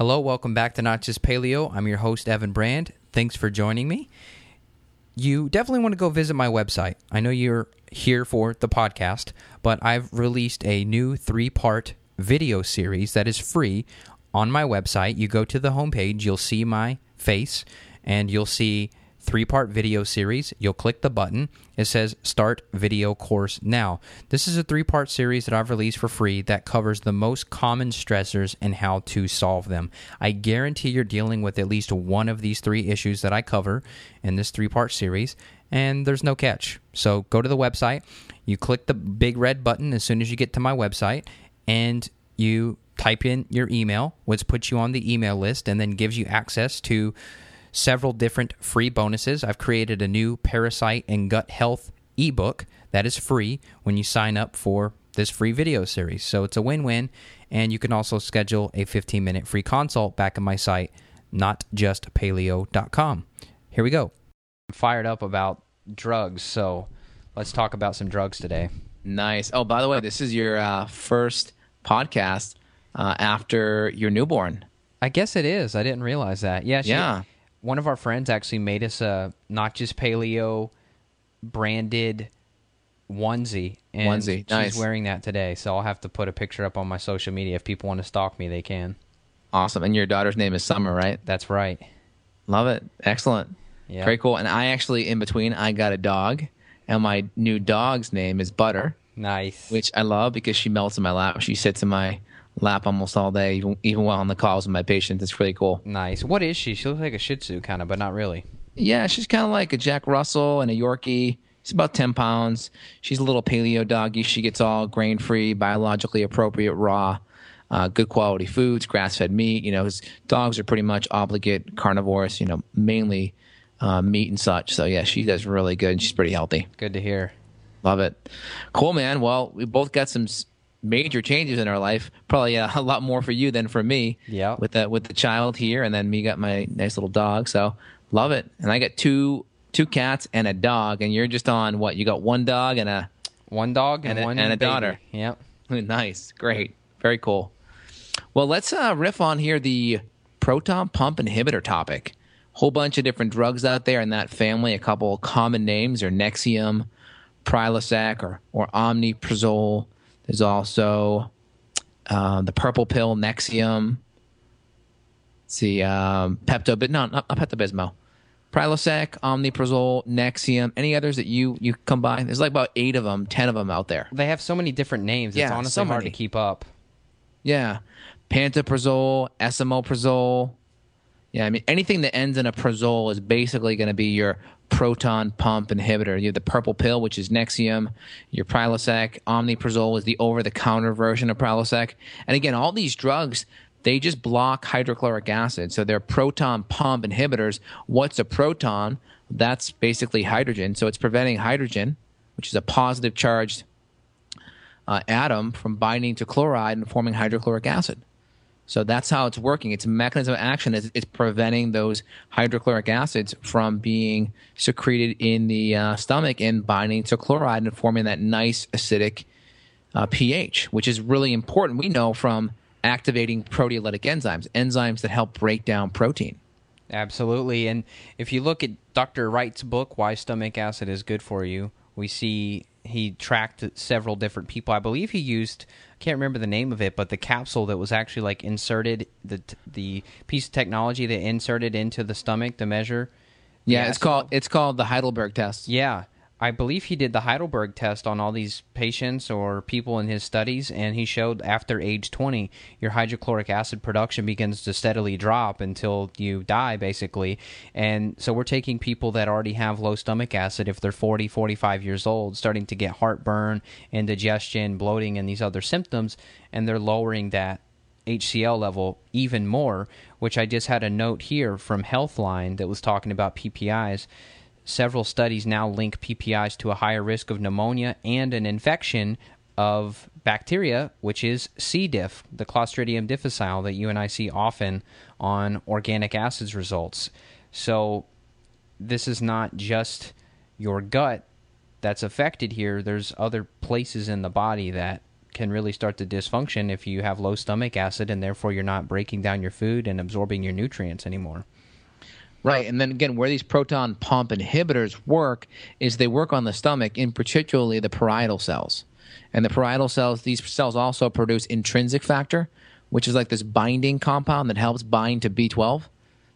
Hello, welcome back to Not Just Paleo. I'm your host, Evan Brand. Thanks for joining me. You definitely want to go visit my website. I know you're here for the podcast, but I've released a new three part video series that is free on my website. You go to the homepage, you'll see my face, and you'll see three part video series. You'll click the button. It says Start Video Course Now. This is a three part series that I've released for free that covers the most common stressors and how to solve them. I guarantee you're dealing with at least one of these three issues that I cover in this three part series, and there's no catch. So go to the website, you click the big red button as soon as you get to my website, and you type in your email, which puts you on the email list and then gives you access to several different free bonuses. I've created a new parasite and gut health ebook that is free when you sign up for this free video series. So it's a win win. And you can also schedule a 15 minute free consult back at my site, notjustpaleo.com. Here we go. I'm fired up about drugs. So let's talk about some drugs today. Nice. Oh, by the way, this is your uh, first podcast uh, after your newborn. I guess it is. I didn't realize that. Yeah. She, Yeah. One of our friends actually made us a not just paleo branded onesie and Onesie, she's nice. wearing that today so i'll have to put a picture up on my social media if people want to stalk me they can Awesome. And your daughter's name is Summer, right? that's right Love it. Excellent. yeah Very cool. And I actually, in between, I got a dog, and my new dog's name is Butter, nice which I love because she melts in my lap. She sits in my lap almost all day, even, even while on the calls with my patients. It's really cool. nice what is she she looks like a shih tzu kind of but not really Yeah, she's kind of like a Jack Russell and a Yorkie. She's about 10 pounds. She's a little paleo doggy. She gets all grain free, biologically appropriate, raw, uh, good quality foods, grass fed meat. You know, dogs are pretty much obligate carnivores, you know, mainly uh, meat and such. So, yeah, she does really good. and She's pretty healthy. good to hear Love it. Cool, man. Well, we both got some major changes in our life. Probably uh, a lot more for you than for me. Yeah. With the with the child here, and then me got my nice little dog. So love it. And I got two two cats and a dog. And you're just on what? You got one dog and a one dog and, And a- one and a baby. daughter. yep nice, great, very cool. Well, let's uh, riff on here the proton pump inhibitor topic. Whole bunch of different drugs out there in that family. A couple common names are Nexium, Prilosec, or or Omeprazole. There's also uh, the purple pill Nexium. Let's see, um, Pepto, but no, not, not Pepto-Bismol. Prilosec, Omeprazole, Nexium. Any others that you you come by? There's like about eight of them, ten of them out there. they have so many different names it's Yeah, honestly so hard to keep up Yeah. Pantoprazole, esomeprazole. Yeah, I mean anything that ends in a prazole is basically going to be your proton pump inhibitor. You have the purple pill, which is Nexium. Your Prilosec, Omeprazole is the over-the-counter version of Prilosec. And again, all these drugs they just block hydrochloric acid. So they're proton pump inhibitors. What's a proton? That's basically hydrogen. So it's preventing hydrogen, which is a positive charged uh, atom from binding to chloride and forming hydrochloric acid. So that's how it's working. Its mechanism of action is it's preventing those hydrochloric acids from being secreted in the uh, stomach and binding to chloride and forming that nice acidic uh, pH, which is really important. We know from activating proteolytic enzymes, enzymes that help break down protein. Absolutely. And if you look at Dr. Wright's book, Why Stomach Acid is Good for You, we see he tracked several different people. I believe he used, I can't remember the name of it, but the capsule that was actually like inserted, the, the piece of technology that inserted into the stomach to measure. the Yeah, it's acid called it's called the Heidelberg test. Yeah. I believe he did the Heidelberg test on all these patients or people in his studies, and he showed after age 20, your hydrochloric acid production begins to steadily drop until you die, basically. And so we're taking people that already have low stomach acid, if they're 40, 45 years old, starting to get heartburn, indigestion, bloating, and these other symptoms, and they're lowering that HCl level even more, which I just had a note here from Healthline that was talking about PPIs. Several studies now link PPIs to a higher risk of pneumonia and an infection of bacteria, which is C. diff, the Clostridium difficile that you and I see often on organic acids results. So this is not just your gut that's affected here. There's other places in the body that can really start to dysfunction if you have low stomach acid and therefore you're not breaking down your food and absorbing your nutrients anymore. Right. And then again, where these proton pump inhibitors work is they work on the stomach, in particularly the parietal cells. And the parietal cells, these cells also produce intrinsic factor, which is like this binding compound that helps bind to B12.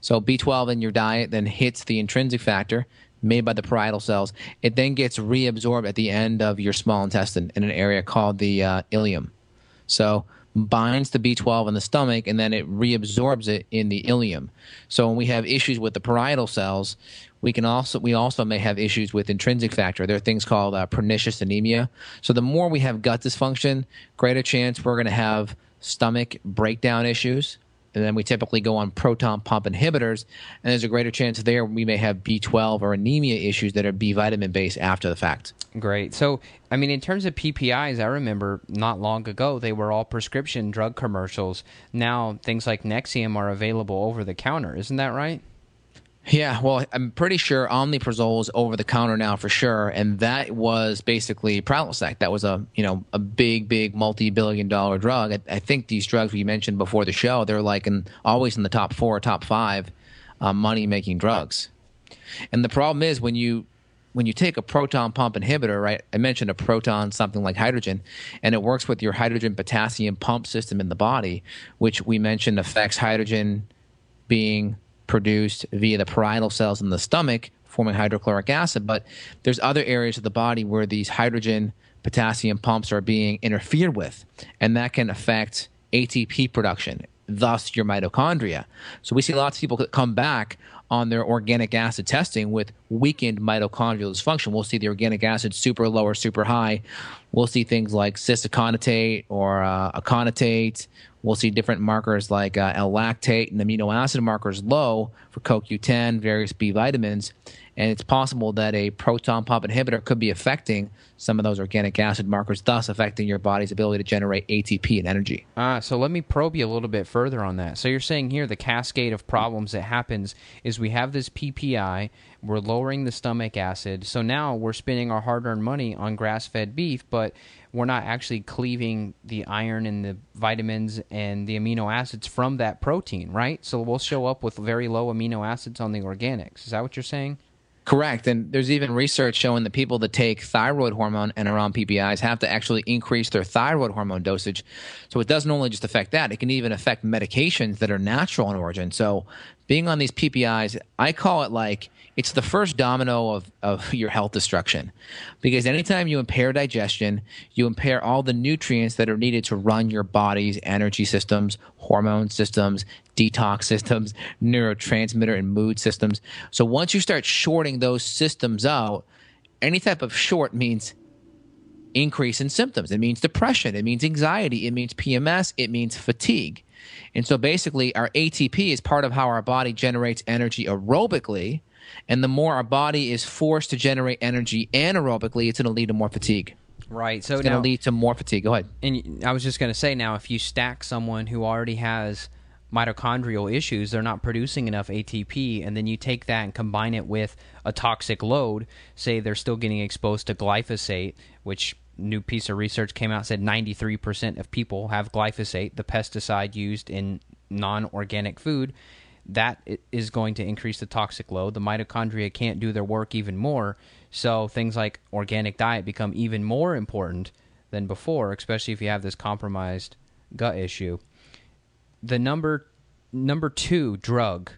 So B12 in your diet then hits the intrinsic factor made by the parietal cells. It then gets reabsorbed at the end of your small intestine in an area called the uh, ileum. So binds the B12 in the stomach and then it reabsorbs it in the ileum. So when we have issues with the parietal cells, we can also we also may have issues with intrinsic factor. There are things called uh, pernicious anemia. So the more we have gut dysfunction, greater chance we're going to have stomach breakdown issues. And then we typically go on proton pump inhibitors, and there's a greater chance there we may have B12 or anemia issues that are B vitamin based after the fact. Great. So, I mean, in terms of PPIs, I remember not long ago they were all prescription drug commercials. Now things like Nexium are available over the counter. Isn't that right? Yeah, well, I'm pretty sure omeprazole is over the counter now for sure, and that was basically Prilosec. That was a you know a big, big multi-billion dollar drug. I, I think these drugs we mentioned before the show, they're like in always in the top four, top five uh, money making drugs. And the problem is when you when you take a proton pump inhibitor, right? I mentioned a proton, something like hydrogen, and it works with your hydrogen potassium pump system in the body, which we mentioned affects hydrogen being produced via the parietal cells in the stomach, forming hydrochloric acid. But there's other areas of the body where these hydrogen potassium pumps are being interfered with, and that can affect ATP production, thus your mitochondria. So we see lots of people come back on their organic acid testing with weakened mitochondrial dysfunction. We'll see the organic acid super low or super high. We'll see things like cis or uh, aconitate We'll see different markers like uh, L-lactate and amino acid markers low for CoQ10, various B vitamins, and it's possible that a proton pump inhibitor could be affecting some of those organic acid markers, thus affecting your body's ability to generate ATP and energy. Ah, so let me probe you a little bit further on that. So you're saying here the cascade of problems that happens is we have this PPI, we're lowering the stomach acid, so now we're spending our hard-earned money on grass-fed beef, but we're not actually cleaving the iron and the vitamins and the amino acids from that protein, right? So we'll show up with very low amino acids on the organics. Is that what you're saying? Correct. And there's even research showing that people that take thyroid hormone and are on PPIs have to actually increase their thyroid hormone dosage. So it doesn't only just affect that, it can even affect medications that are natural in origin. So being on these PPIs, I call it like it's the first domino of, of your health destruction. Because anytime you impair digestion, you impair all the nutrients that are needed to run your body's energy systems, hormone systems, detox systems, neurotransmitter and mood systems. So once you start shorting those systems out, any type of short means increase in symptoms. It means depression, it means anxiety, it means PMS, it means fatigue. And so basically, our ATP is part of how our body generates energy aerobically and the more our body is forced to generate energy anaerobically, it's going to lead to more fatigue. Right. So it's going to lead to more fatigue. Go ahead. And I was just going to say now, if you stack someone who already has mitochondrial issues, they're not producing enough ATP, and then you take that and combine it with a toxic load, say they're still getting exposed to glyphosate, which new piece of research came out said 93% of people have glyphosate, the pesticide used in non-organic food that is going to increase the toxic load. The mitochondria can't do their work even more. So things like organic diet become even more important than before, especially if you have this compromised gut issue. The number number 2 drug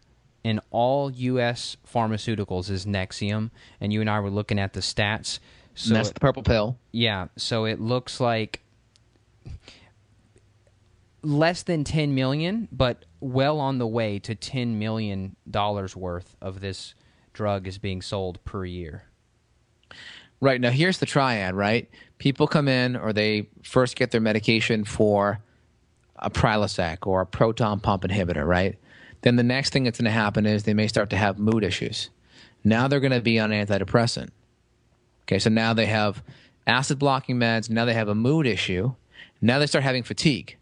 in all US pharmaceuticals is Nexium, and you and I were looking at the stats. So and that's the purple pill. Yeah, so it looks like less than 10 million, but well on the way to 10 million dollars worth of this drug is being sold per year. Right. Now here's the triad, right? People come in or they first get their medication for a Prilosec or a proton pump inhibitor, right? Then the next thing that's going to happen is they may start to have mood issues. Now they're going to be on antidepressant. Okay, so now they have acid blocking meds, now they have a mood issue. Now they start having fatigue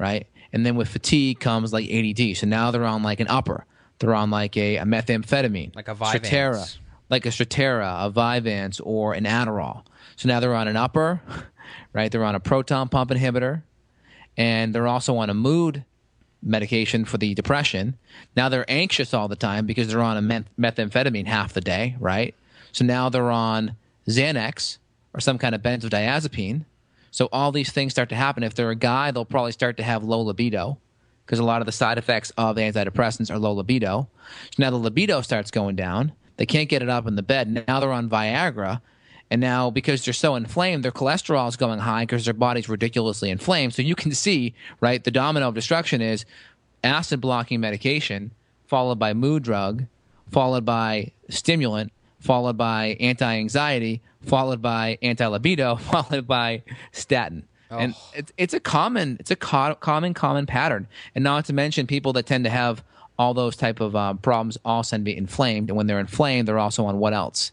right? And then with fatigue comes like ADD. So now they're on like an upper. They're on like a, a methamphetamine, like a Vyvanse. like a Strattera, a Vyvanse, or an Adderall. So now they're on an upper, right? They're on a proton pump inhibitor, and they're also on a mood medication for the depression. Now they're anxious all the time because they're on a methamphetamine half the day, right? So now they're on Xanax or some kind of benzodiazepine. So all these things start to happen. If they're a guy, they'll probably start to have low libido because a lot of the side effects of antidepressants are low libido. So now the libido starts going down. They can't get it up in the bed. Now they're on Viagra. And now, because they're so inflamed, their cholesterol is going high because their body's ridiculously inflamed. So you can see, right, the domino of destruction is acid blocking medication, followed by mood drug, followed by stimulant, followed by anti anxiety, followed by anti libido, followed by statin. Oh. And it's it's a common it's a co- common common pattern. And not to mention people that tend to have all those type of um, problems also tend to be inflamed. And when they're inflamed, they're also on what else?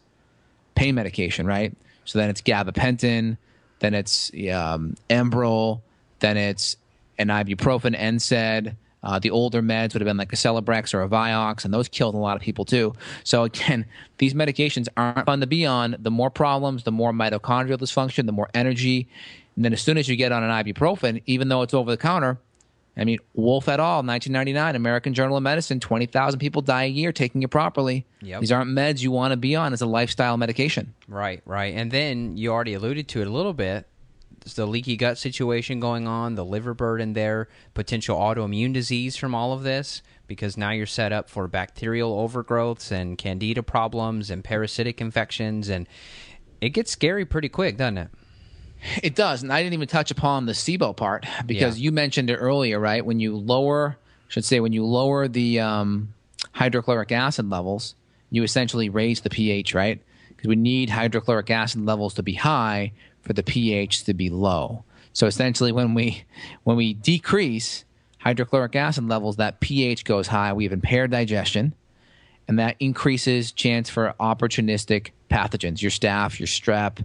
Pain medication, right? So then it's gabapentin, then it's um, Enbrel, then it's an ibuprofen, NSAID, uh, the older meds would have been like a Celebrex or a Vioxx, and those killed a lot of people too. So again, these medications aren't fun to be on. The more problems, the more mitochondrial dysfunction, the more energy. And then as soon as you get on an ibuprofen, even though it's over the counter, I mean, Wolf et al., 1999, American Journal of Medicine, 20,000 people die a year taking it properly. Yep. These aren't meds you want to be on as a lifestyle medication. Right, right. And then you already alluded to it a little bit the leaky gut situation going on, the liver burden there, potential autoimmune disease from all of this, because now you're set up for bacterial overgrowths and candida problems and parasitic infections. And it gets scary pretty quick, doesn't it? It does. And I didn't even touch upon the SIBO part because yeah. you mentioned it earlier, right? When you lower, I should say, when you lower the um, hydrochloric acid levels, you essentially raise the pH, right? Because we need hydrochloric acid levels to be high for the pH to be low. So essentially, when we when we decrease hydrochloric acid levels, that pH goes high. We have impaired digestion, and that increases chance for opportunistic pathogens. Your staph, your strep,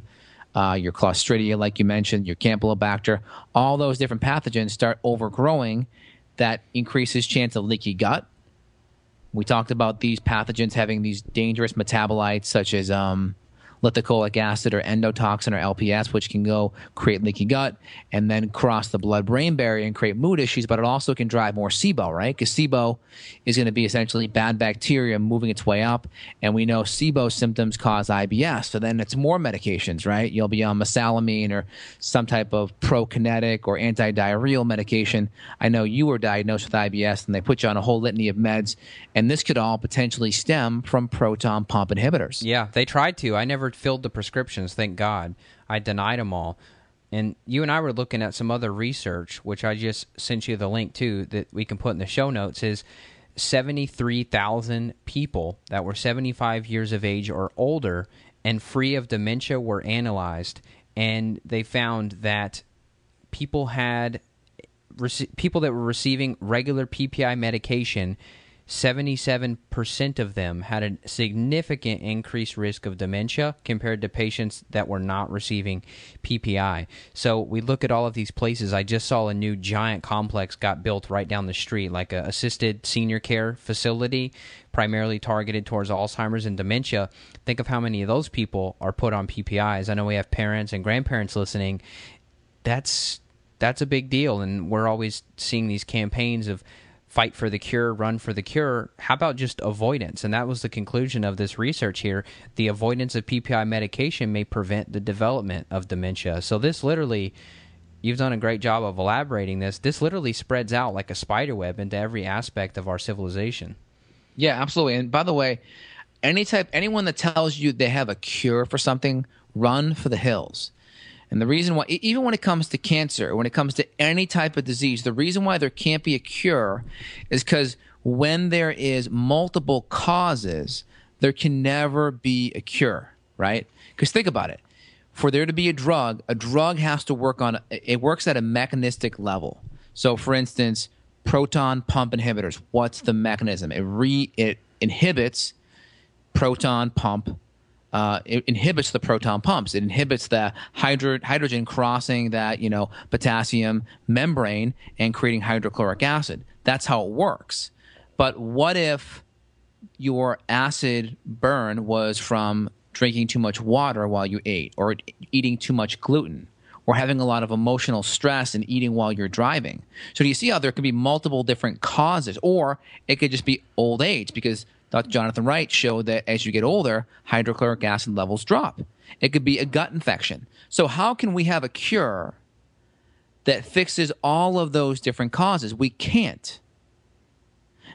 uh, your Clostridia, like you mentioned, your Campylobacter, all those different pathogens start overgrowing. That increases chance of leaky gut. We talked about these pathogens having these dangerous metabolites such as um, lithocholic acid or endotoxin or LPS, which can go create leaky gut and then cross the blood brain barrier and create mood issues, but it also can drive more SIBO, right? Because SIBO is going to be essentially bad bacteria moving its way up. And we know SIBO symptoms cause IBS. So then it's more medications, right? You'll be on mesalamine or some type of prokinetic or anti-diarrheal medication. I know you were diagnosed with IBS and they put you on a whole litany of meds. And this could all potentially stem from proton pump inhibitors. Yeah, they tried to. I never filled the prescriptions, thank God. I denied them all. And you and I were looking at some other research, which I just sent you the link to that we can put in the show notes, is 73,000 people that were 75 years of age or older and free of dementia were analyzed. And they found that people had people that were receiving regular PPI medication 77% of them had a significant increased risk of dementia compared to patients that were not receiving PPI. So we look at all of these places. I just saw a new giant complex got built right down the street, like a assisted senior care facility, primarily targeted towards Alzheimer's and dementia. Think of how many of those people are put on PPIs. I know we have parents and grandparents listening. That's that's a big deal, and we're always seeing these campaigns of fight for the cure, run for the cure. How about just avoidance? And that was the conclusion of this research here. The avoidance of PPI medication may prevent the development of dementia. So this literally you've done a great job of elaborating this. This literally spreads out like a spider web into every aspect of our civilization. Yeah, absolutely. And by the way, any type anyone that tells you they have a cure for something, run for the hills. And the reason why, even when it comes to cancer, when it comes to any type of disease, the reason why there can't be a cure is because when there is multiple causes, there can never be a cure, right? Because think about it. For there to be a drug, a drug has to work on, it works at a mechanistic level. So, for instance, proton pump inhibitors, what's the mechanism? It, re, it inhibits proton pump uh, it inhibits the proton pumps. It inhibits the hydro- hydrogen crossing that you know potassium membrane and creating hydrochloric acid. That's how it works. But what if your acid burn was from drinking too much water while you ate, or eating too much gluten, or having a lot of emotional stress and eating while you're driving. So, do you see how there could be multiple different causes, or it could just be old age because Dr. Jonathan Wright showed that as you get older, hydrochloric acid levels drop. It could be a gut infection. So, how can we have a cure that fixes all of those different causes? We can't.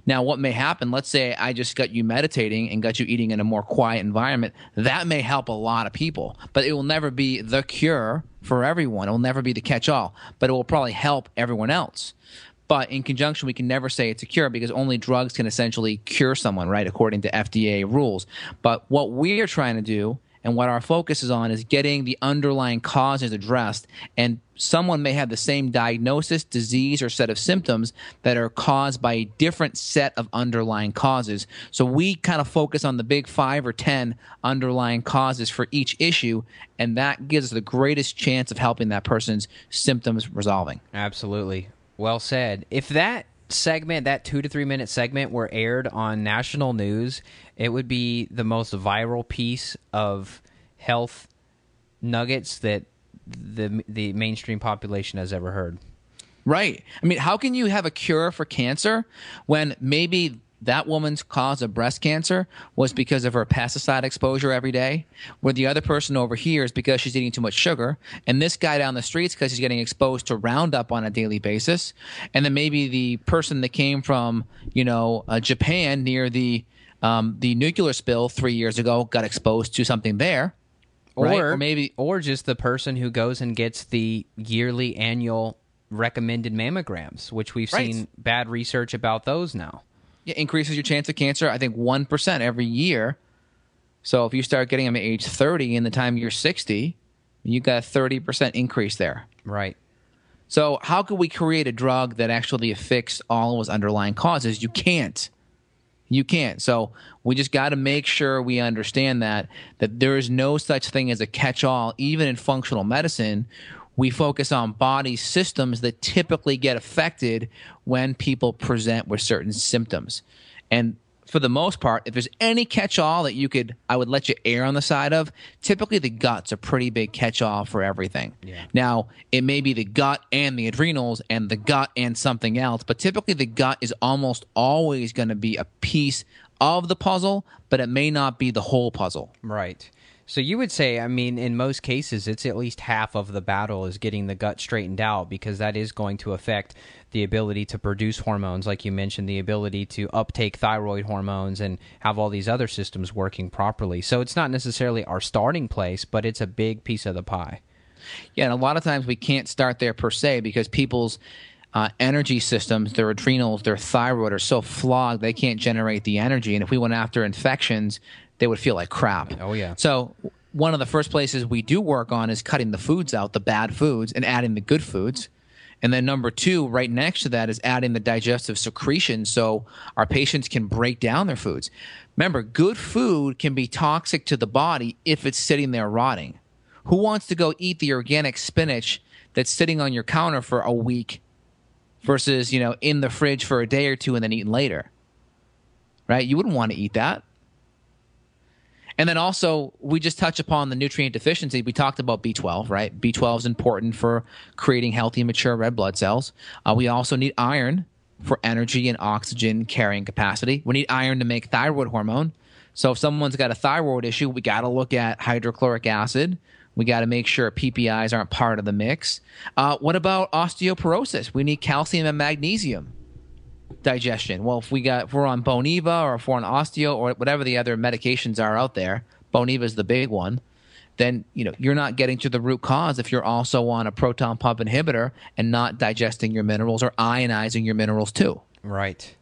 Now, what may happen, let's say I just got you meditating and got you eating in a more quiet environment, that may help a lot of people, but it will never be the cure for everyone. It will never be the catch all, but it will probably help everyone else. But in conjunction, we can never say it's a cure because only drugs can essentially cure someone, right? According to FDA rules. But what we're trying to do and what our focus is on is getting the underlying causes addressed. And someone may have the same diagnosis, disease, or set of symptoms that are caused by a different set of underlying causes. So we kind of focus on the big five or 10 underlying causes for each issue. And that gives us the greatest chance of helping that person's symptoms resolving. Absolutely. Well said. If that segment, that two to three minute segment, were aired on national news, it would be the most viral piece of health nuggets that the the mainstream population has ever heard. Right. I mean, how can you have a cure for cancer when maybe that woman's cause of breast cancer was because of her pesticide exposure every day, where the other person over here is because she's eating too much sugar, and this guy down the streets because he's getting exposed to Roundup on a daily basis, and then maybe the person that came from you know uh, Japan near the um, the nuclear spill three years ago got exposed to something there. Right? Or, or maybe, or just the person who goes and gets the yearly, annual recommended mammograms, which we've right. seen bad research about those now increases your chance of cancer, I think, 1% every year. So if you start getting them at age 30 in the time you're 60, you got a 30% increase there. Right. So how could we create a drug that actually fix all of those underlying causes? You can't. You can't. So we just got to make sure we understand that that there is no such thing as a catch-all even in functional medicine we focus on body systems that typically get affected when people present with certain symptoms. And for the most part, if there's any catch all that you could, I would let you err on the side of, typically the gut's a pretty big catch all for everything. Yeah. Now, it may be the gut and the adrenals and the gut and something else, but typically the gut is almost always going to be a piece of the puzzle, but it may not be the whole puzzle. Right. So you would say, I mean, in most cases, it's at least half of the battle is getting the gut straightened out because that is going to affect the ability to produce hormones, like you mentioned, the ability to uptake thyroid hormones and have all these other systems working properly. So it's not necessarily our starting place, but it's a big piece of the pie. Yeah, and a lot of times we can't start there per se because people's uh, energy systems, their adrenals, their thyroid are so flogged they can't generate the energy. And if we went after infections, they would feel like crap. Oh yeah. So one of the first places we do work on is cutting the foods out, the bad foods, and adding the good foods. And then number two, right next to that, is adding the digestive secretion so our patients can break down their foods. Remember, good food can be toxic to the body if it's sitting there rotting. Who wants to go eat the organic spinach that's sitting on your counter for a week versus, you know, in the fridge for a day or two and then eating later? Right? You wouldn't want to eat that. And then also, we just touch upon the nutrient deficiency. We talked about B12, right? B12 is important for creating healthy, mature red blood cells. Uh, we also need iron for energy and oxygen carrying capacity. We need iron to make thyroid hormone. So if someone's got a thyroid issue, we got to look at hydrochloric acid. We got to make sure PPIs aren't part of the mix. Uh, what about osteoporosis? We need calcium and magnesium digestion. Well, if we got if we're on Boniva or if we're on osteo or whatever the other medications are out there, Boniva is the big one. Then you know you're not getting to the root cause if you're also on a proton pump inhibitor and not digesting your minerals or ionizing your minerals too. Right.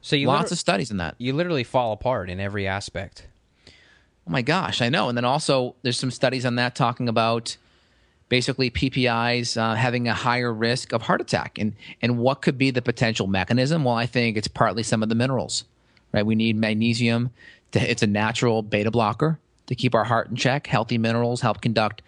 So you lots of studies in that. You literally fall apart in every aspect. Oh my gosh, I know. And then also there's some studies on that talking about basically PPIs uh, having a higher risk of heart attack. And, and what could be the potential mechanism? Well, I think it's partly some of the minerals, right? We need magnesium. To, it's a natural beta blocker to keep our heart in check. Healthy minerals help conduct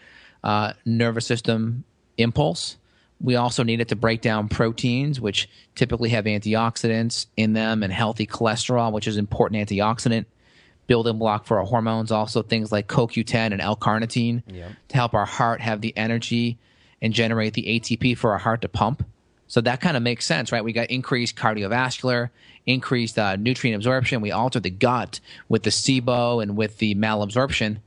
uh, nervous system impulse. We also need it to break down proteins, which typically have antioxidants in them, and healthy cholesterol, which is important antioxidant building block for our hormones. Also, things like CoQ10 and L-carnitine Yep. to help our heart have the energy and generate the ATP for our heart to pump. So that kind of makes sense, right? We got increased cardiovascular, increased uh, nutrient absorption. We altered the gut with the SIBO and with the malabsorption.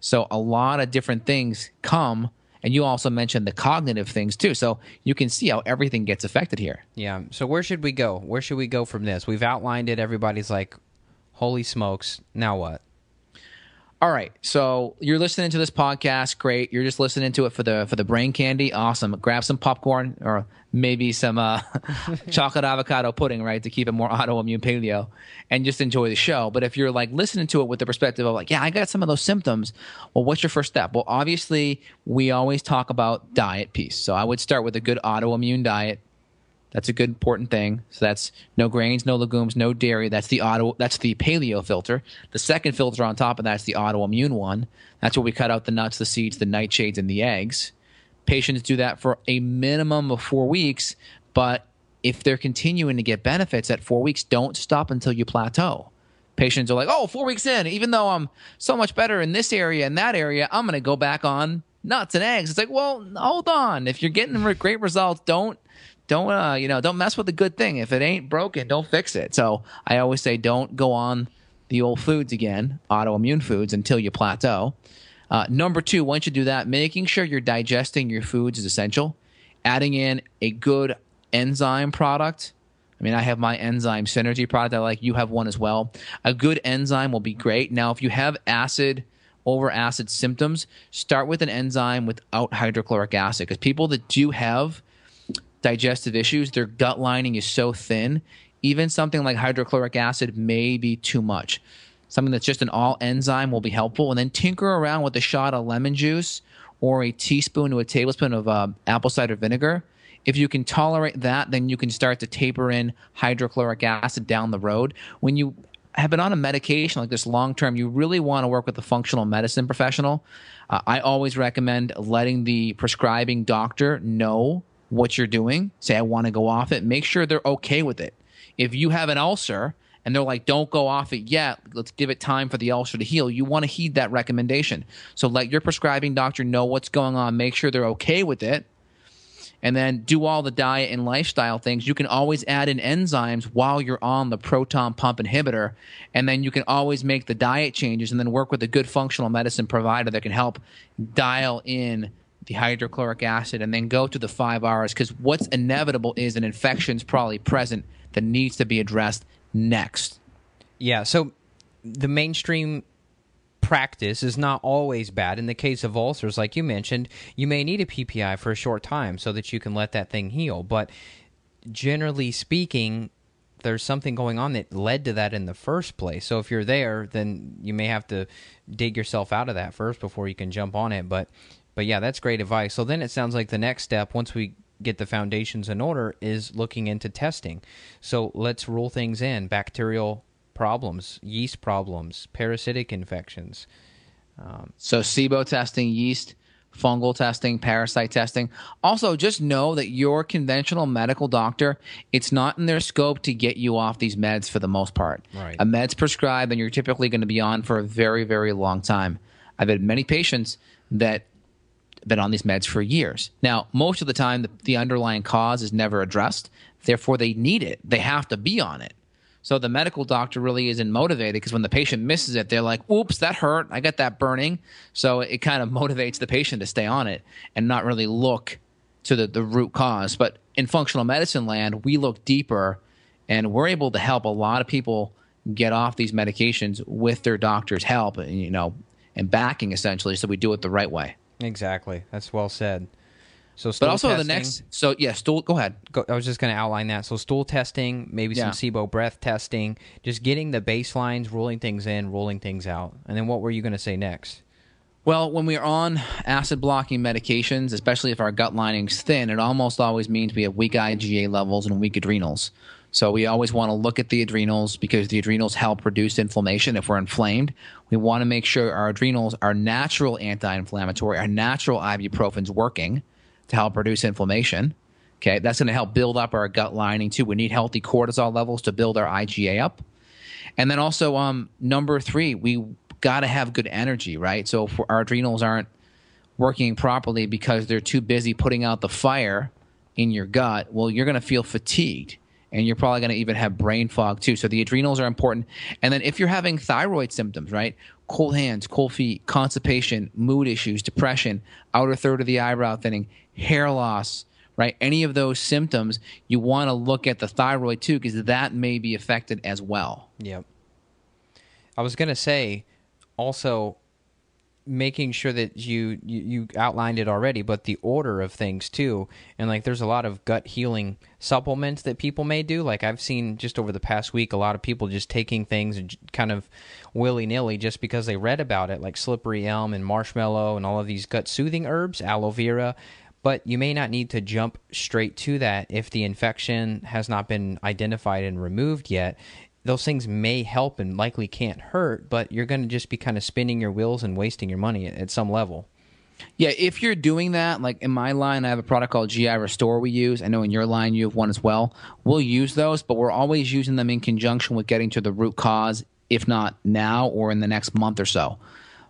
So a lot of different things come, and you also mentioned the cognitive things too. So you can see how everything gets affected here. Yeah. So where should we go? Where should we go from this? We've outlined it. Everybody's like, "Holy smokes!" Now what? All right, so you're listening to this podcast. Great, you're just listening to it for the for the brain candy. Awesome. Grab some popcorn or maybe some uh, chocolate avocado pudding, right, to keep it more autoimmune paleo, and just enjoy the show. But if you're like listening to it with the perspective of like, yeah, I got some of those symptoms. Well, what's your first step? Well, obviously, we always talk about diet piece. So I would start with a good autoimmune diet. That's a good important thing. So that's no grains, no legumes, no dairy. That's the auto. That's the paleo filter. The second filter on top of that's the autoimmune one. That's where we cut out the nuts, the seeds, the nightshades, and the eggs. Patients do that for a minimum of four weeks, but if they're continuing to get benefits at four weeks, don't stop until you plateau. Patients are like, "Oh, four weeks in, even though I'm so much better in this area and that area, I'm going to go back on nuts and eggs." It's like, well, hold on. If you're getting great results, don't don't uh, you know don't mess with the good thing if it ain't broken don't fix it so i always say don't go on the old foods again autoimmune foods until you plateau uh, number two once you do that making sure you're digesting your foods is essential adding in a good enzyme product I mean, I have my enzyme synergy product. I like you have one as well. A good enzyme will be great. Now, if you have acid over acid symptoms, start with an enzyme without hydrochloric acid because people that do have digestive issues, their gut lining is so thin, even something like hydrochloric acid may be too much. Something that's just an all enzyme will be helpful. And then tinker around with a shot of lemon juice or a teaspoon to a tablespoon of uh, apple cider vinegar. If you can tolerate that, then you can start to taper in hydrochloric acid down the road. When you have been on a medication like this long term, you really want to work with a functional medicine professional. Uh, I always recommend letting the prescribing doctor know what you're doing. Say, I want to go off it. Make sure they're okay with it. If you have an ulcer and they're like, don't go off it yet, let's give it time for the ulcer to heal, you want to heed that recommendation. So let your prescribing doctor know what's going on. Make sure they're okay with it and then do all the diet and lifestyle things. You can always add in enzymes while you're on the proton pump inhibitor, and then you can always make the diet changes and then work with a good functional medicine provider that can help dial in the hydrochloric acid and then go to the five R's because what's inevitable is an infection's probably present that needs to be addressed next. Yeah. So the mainstream practice is not always bad. In the case of ulcers, like you mentioned, you may need a PPI for a short time so that you can let that thing heal. But generally speaking, there's something going on that led to that in the first place. So if you're there, then you may have to dig yourself out of that first before you can jump on it. But but yeah, that's great advice. So then it sounds like the next step once we get the foundations in order is looking into testing. So let's rule things in: bacterial problems, yeast problems, parasitic infections. Um, so SIBO testing, yeast, fungal testing, parasite testing. Also, just know that your conventional medical doctor, it's not in their scope to get you off these meds for the most part. Right. A med's prescribed and you're typically going to be on for a very, very long time. I've had many patients that been on these meds for years. Now, most of the time, the, the underlying cause is never addressed. Therefore, they need it. They have to be on it. So the medical doctor really isn't motivated because when the patient misses it, they're like, "Oops, that hurt. I got that burning." So it kind of motivates the patient to stay on it and not really look to the, the root cause. But in functional medicine land, we look deeper and we're able to help a lot of people get off these medications with their doctor's help, and you know, and backing essentially. So we do it the right way. Exactly. That's well said. So, But also the next, so yeah, stool. Go ahead. go, I was just going to outline that. So stool testing, maybe Yeah. some SIBO breath testing, just getting the baselines, rolling things in, rolling things out. And then what were you going to say next? Well, when we're on acid blocking medications, especially if our gut lining's thin, it almost always means we have weak IgA levels and weak adrenals. So we always want to look at the adrenals because the adrenals help reduce inflammation if we're inflamed. We want to make sure our adrenals are natural anti-inflammatory, our natural ibuprofen's working. to help reduce inflammation. Okay, that's going to help build up our gut lining too. We need healthy cortisol levels to build our IgA up. And then also, um, number three, we got to have good energy, right? So if our adrenals aren't working properly because they're too busy putting out the fire in your gut, well, you're going to feel fatigued and you're probably going to even have brain fog too. So the adrenals are important. And then if you're having thyroid symptoms, right? Cold hands, cold feet, constipation, mood issues, depression, outer third of the eyebrow thinning, hair loss, right? Any of those symptoms, you want to look at the thyroid too because that may be affected as well. Yep. I was going to say also making sure that you, you you outlined it already but the order of things too. And like there's a lot of gut healing supplements that people may do. Like i've seen just over the past week a lot of people just taking things and kind of willy-nilly just because they read about it like slippery elm and marshmallow and all of these gut soothing herbs aloe vera. But you may not need to jump straight to that if the infection has not been identified and removed yet those things may help and likely can't hurt, but you're going to just be kind of spinning your wheels and wasting your money at, at, some level. Yeah, if you're doing that, like in my line, I have a product called GI Restore we use. I know in your line you have one as well. We'll use those, but we're always using them in conjunction with getting to the root cause, if not now or in the next month or so.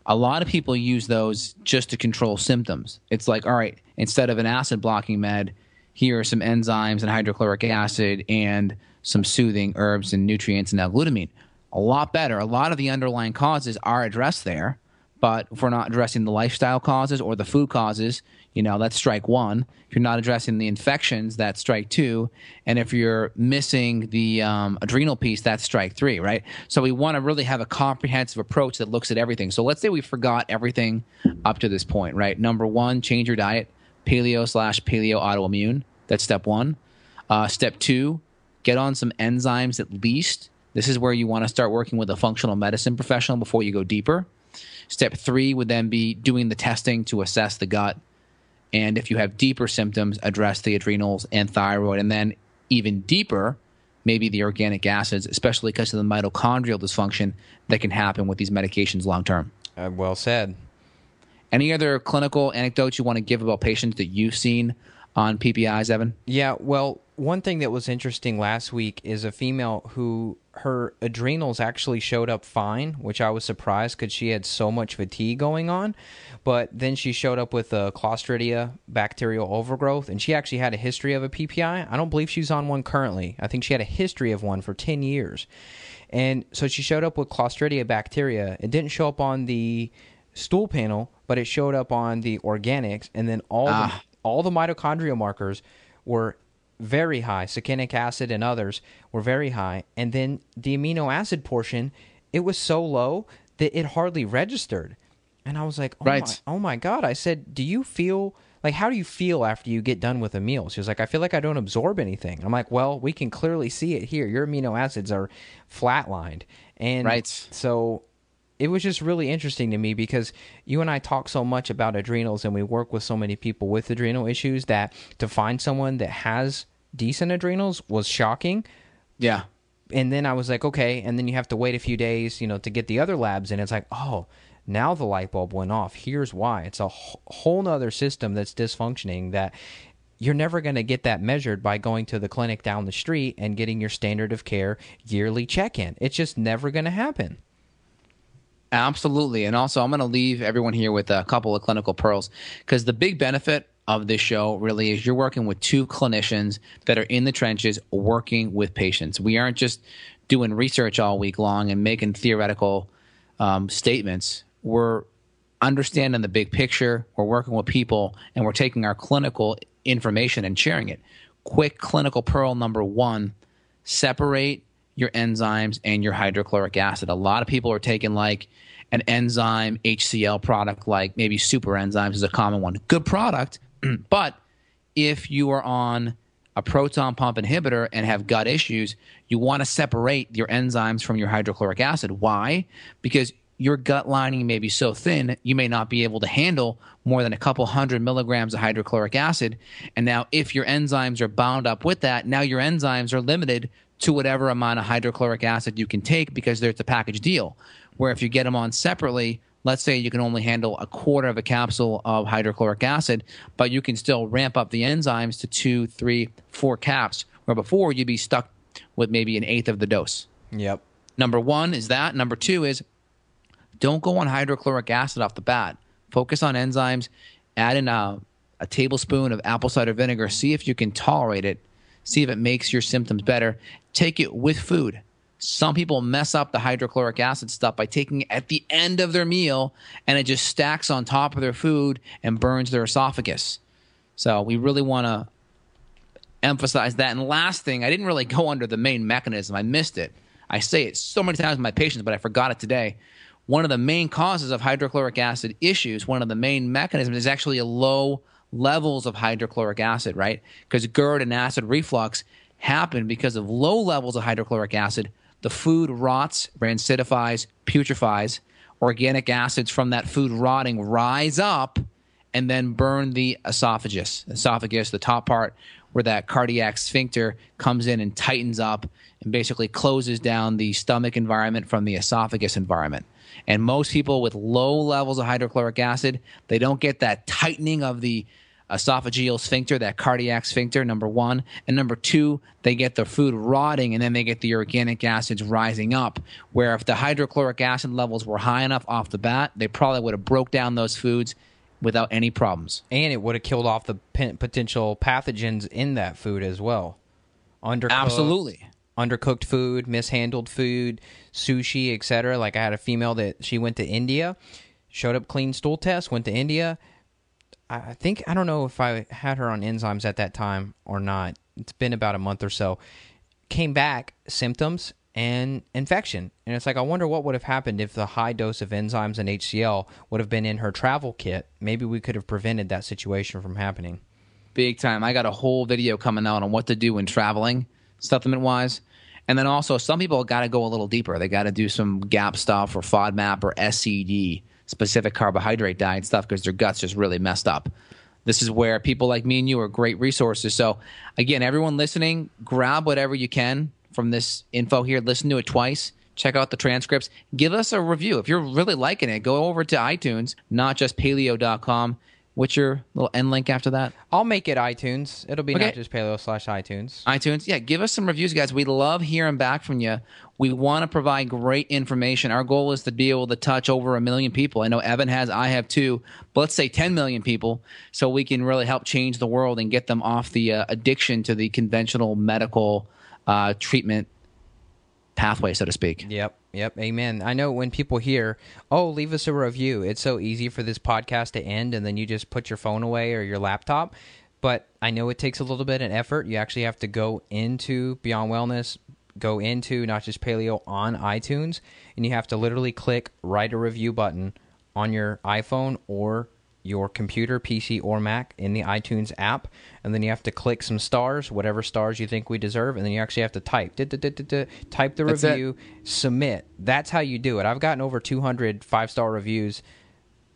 A lot of people use those just to control symptoms. It's like, all right, instead of an acid blocking med, here are some enzymes and hydrochloric acid and some soothing herbs and nutrients and L-glutamine. A lot better. A lot of the underlying causes are addressed there, but if we're not addressing the lifestyle causes or the food causes, you know, that's strike one. If you're not addressing the infections, that's strike two. And if you're missing the um, adrenal piece, that's strike three, right? So we want to really have a comprehensive approach that looks at everything. So let's say we forgot everything up to this point, right? Number one, change your diet, paleo slash paleo autoimmune. That's step one. Uh, step two, get on some enzymes at least. This is where you want to start working with a functional medicine professional before you go deeper. Step three would then be doing the testing to assess the gut. And if you have deeper symptoms, address the adrenals and thyroid. And then even deeper, maybe the organic acids, especially because of the mitochondrial dysfunction that can happen with these medications long term. Uh, well said. Any other clinical anecdotes you want to give about patients that you've seen on PPIs, Evan? Yeah, well, one thing that was interesting last week is a female who her adrenals actually showed up fine, which I was surprised because she had so much fatigue going on. But then she showed up with a Clostridia bacterial overgrowth, and she actually had a history of a PPI. I don't believe she's on one currently. I think she had a history of one for 10 years. And so she showed up with Clostridia bacteria. It didn't show up on the stool panel, but it showed up on the organics, and then all ah. the all the mitochondrial markers were very high. Succinic acid and others were very high. And then the amino acid portion, it was so low that it hardly registered. And I was like, oh, right. my, oh my God. I said, do you feel like, how do you feel after you get done with a meal? She was like, I feel like I don't absorb anything. I'm like, well, we can clearly see it here. Your amino acids are flatlined. And right. so it was just really interesting to me because you and I talk so much about adrenals and we work with so many people with adrenal issues that to find someone that has decent adrenals was shocking. Yeah. And then I was like, okay. And then you have to wait a few days, you know, to get the other labs. And it's like, oh, now the light bulb went off. Here's why. It's a whole nother system that's dysfunctioning that you're never going to get that measured by going to the clinic down the street and getting your standard of care yearly check in. It's just never going to happen. Absolutely. And also, I'm going to leave everyone here with a couple of clinical pearls because the big benefit of this show really is you're working with two clinicians that are in the trenches working with patients. We aren't just doing research all week long and making theoretical um, statements. We're understanding the big picture, we're working with people, and we're taking our clinical information and sharing it. Quick clinical pearl number one separate your enzymes and your hydrochloric acid. A lot of people are taking like an enzyme HCl product, like maybe super enzymes is a common one. Good product, but if you are on a proton pump inhibitor and have gut issues, you want to separate your enzymes from your hydrochloric acid. Why? Because your gut lining may be so thin, you may not be able to handle more than a couple hundred milligrams of hydrochloric acid. And now, if your enzymes are bound up with that, now your enzymes are limited to whatever amount of hydrochloric acid you can take because there's a package deal. Where if you get them on separately, let's say you can only handle a quarter of a capsule of hydrochloric acid, but you can still ramp up the enzymes to two, three, four caps, where before you'd be stuck with maybe an eighth of the dose. Yep. Number one is that. Number two is don't go on hydrochloric acid off the bat. Focus on enzymes. Add in a, a tablespoon of apple cider vinegar. See if you can tolerate it. See if it makes your symptoms better. Take it with food. Some people mess up the hydrochloric acid stuff by taking it at the end of their meal and it just stacks on top of their food and burns their esophagus. So we really want to emphasize that. And last thing, I didn't really go under the main mechanism. I missed it. I say it so many times with my patients, but I forgot it today. One of the main causes of hydrochloric acid issues, one of the main mechanisms is actually a low levels of hydrochloric acid, right? Because GERD and acid reflux happen because of low levels of hydrochloric acid. The food rots, rancidifies, putrefies. Organic acids from that food rotting rise up and then burn the esophagus. Esophagus, the top part where that cardiac sphincter comes in and tightens up and basically closes down the stomach environment from the esophagus environment. And most people with low levels of hydrochloric acid, they don't get that tightening of the esophageal sphincter, that cardiac sphincter, number one. And number two, they get the food rotting and then they get the organic acids rising up. Where if the hydrochloric acid levels were high enough off the bat, they probably would have broke down those foods without any problems. And it would have killed off the potential pathogens in that food as well. Undercooked, Absolutely. Undercooked food, mishandled food, sushi, etc. Like I had a female that she went to India, showed up clean stool test, went to India. I think I don't know if I had her on enzymes at that time or not. It's been about a month or so. Came back symptoms and infection. And it's like, I wonder what would have happened if the high dose of enzymes and HCl would have been in her travel kit. Maybe we could have prevented that situation from happening. Big time. I got a whole video coming out on what to do when traveling, supplement wise. And then also, some people got to go a little deeper. They got to do some GAP stuff or FODMAP or SCD, specific carbohydrate diet stuff, because their guts just really messed up. This is where people like me and you are great resources. So, again, everyone listening, grab whatever you can from this info here. Listen to it twice. Check out the transcripts. Give us a review. If you're really liking it, go over to iTunes, not just paleo.com. What's your little end link after that? I'll make it iTunes. It'll be Okay. not just paleo slash iTunes. iTunes. Yeah, give us some reviews, guys. We love hearing back from you. We want to provide great information. Our goal is to be able to touch over a million people. I know Evan has, I have too, but let's say 10 million people so we can really help change the world and get them off the uh, addiction to the conventional medical uh, treatment pathway, so to speak. Yep, yep, amen. I know when people hear, "Oh, leave us a review," it's so easy for this podcast to end, and then you just put your phone away or your laptop. But I know it takes a little bit of effort. You actually have to go into Beyond Wellness, go into not just Paleo on iTunes, and you have to literally click write a review button on your iPhone or your computer, PC, or Mac in the iTunes app, and then you have to click some stars, whatever stars you think we deserve, and then you actually have to type, type the That's it. review, submit. That's how you do it. I've gotten over 200 five star reviews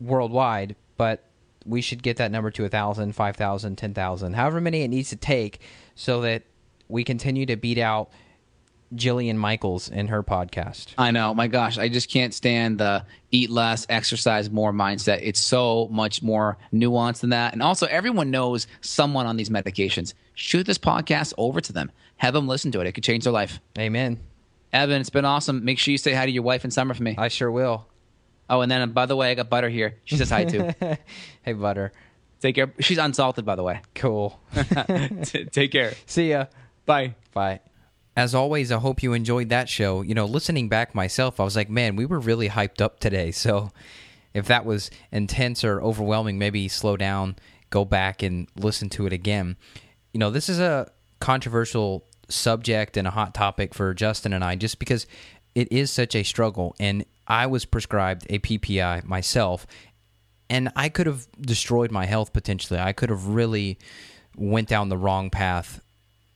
worldwide, but we should get that number to 1,000, 5,000, 10,000, however many it needs to take so that we continue to beat out Jillian Michaels in her podcast. I know. My gosh, I just can't stand the eat less, exercise more mindset. It's so much more nuanced than that. And also, everyone knows someone on these medications. Shoot this podcast over to them. Have them listen to it. It could change their life. Amen. Evan, it's been awesome. Make sure you say hi to your wife and Summer for me. I sure will. Oh, and then uh, by the way, I got Butter here. She says hi too. Hey, Butter. Take care. She's unsalted, by the way. Cool. Take care. See ya. Bye. Bye. As always, I hope you enjoyed that show. You know, listening back myself, I was like, man, we were really hyped up today. So if that was intense or overwhelming, maybe slow down, go back and listen to it again. You know, this is a controversial subject and a hot topic for Justin and I just because it is such a struggle. And I was prescribed a PPI myself, and I could have destroyed my health potentially. I could have really went down the wrong path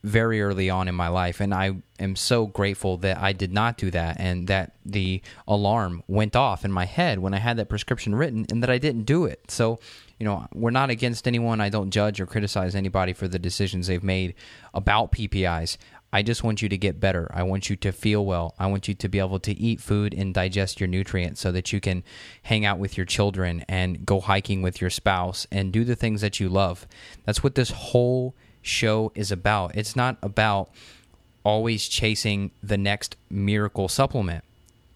very early on in my life and I am so grateful that I did not do that and that the alarm went off in my head when I had that prescription written and that I didn't do it. So, you know, we're not against anyone. I don't judge or criticize anybody for the decisions they've made about PPIs. I just want you to get better. I want you to feel well. I want you to be able to eat food and digest your nutrients so that you can hang out with your children and go hiking with your spouse and do the things that you love. That's what this whole show is about. It's not about always chasing the next miracle supplement.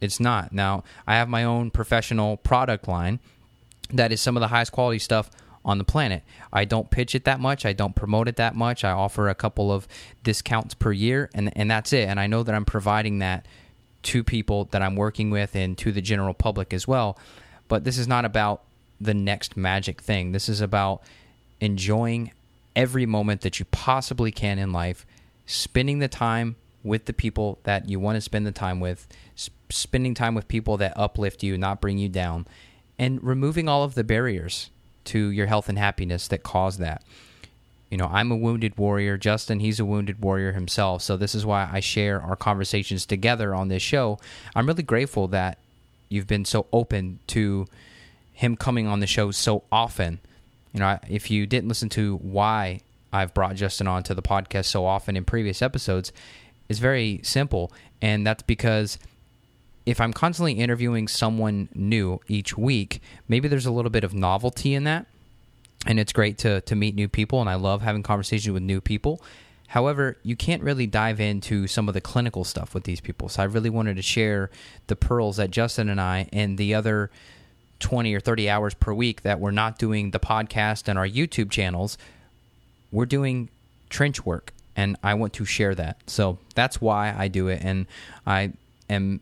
It's not. Now, I have my own professional product line that is some of the highest quality stuff on the planet. I don't pitch it that much. I don't promote it that much. I offer a couple of discounts per year, and, and that's it. And I know that I'm providing that to people that I'm working with and to the general public as well. But this is not about the next magic thing. This is about enjoying every moment that you possibly can in life, spending the time with the people that you want to spend the time with, sp- spending time with people that uplift you, not bring you down, and removing all of the barriers to your health and happiness that cause that. You know, I'm a wounded warrior. Justin, he's a wounded warrior himself. So this is why I share our conversations together on this show. I'm really grateful that you've been so open to him coming on the show so often. You know, if you didn't listen to why I've brought Justin on to the podcast so often in previous episodes, it's very simple. And that's because if I'm constantly interviewing someone new each week, maybe there's a little bit of novelty in that. And it's great to, to meet new people, and I love having conversations with new people. However, you can't really dive into some of the clinical stuff with these people. So I really wanted to share the pearls that Justin and I and the other 20 or 30 hours per week that we're not doing the podcast and our YouTube channels, we're doing trench work and I want to share that. So that's why I do it and I am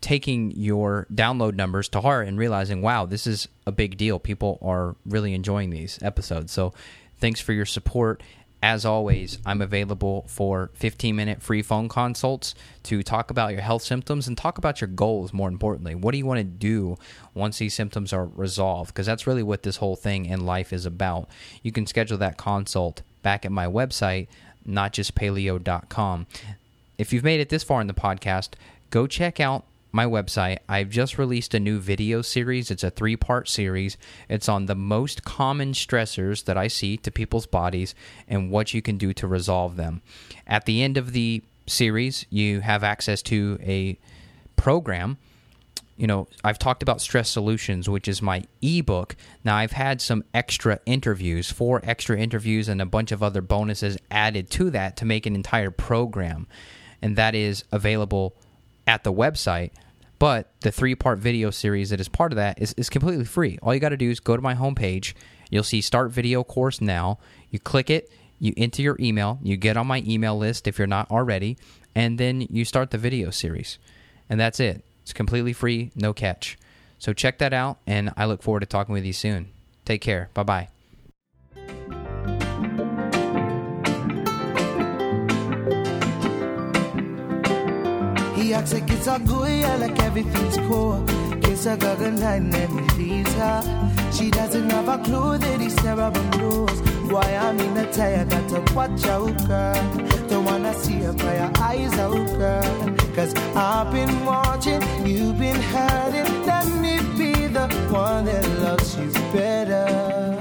taking your download numbers to heart and realizing, wow, this is a big deal. People are really enjoying these episodes. So thanks for your support. As always, I'm available for 15 minute free phone consults to talk about your health symptoms and talk about your goals, more importantly. What do you want to do once these symptoms are resolved? Because that's really what this whole thing in life is about. You can schedule that consult back at my website, notjustpaleo.com. If you've made it this far in the podcast, go check out my website, I've just released a new video series. It's a three part series. It's on the most common stressors that I see to people's bodies and what you can do to resolve them. At the end of the series, you have access to a program. You know, I've talked about Stress Solutions, which is my ebook. Now, I've had some extra interviews, four extra interviews, and a bunch of other bonuses added to that to make an entire program. And that is available at the website. But the three part video series that is part of that is, is completely free. All you got to do is go to my homepage. You'll see Start Video Course Now. You click it, you enter your email, you get on my email list if you're not already, and then you start the video series. And that's it. It's completely free, no catch. So check that out, and I look forward to talking with you soon. Take care. Bye bye. I said it's all good, yeah, like everything's cool. Kiss her gagan line never leaves her. She doesn't have a clue that he's terrible news Why I'm in the tie, gotta watch out girl. Don't wanna see her cry her eyes out girl. Cause I've been watching, you've been hurting. Let me be the one that loves you better.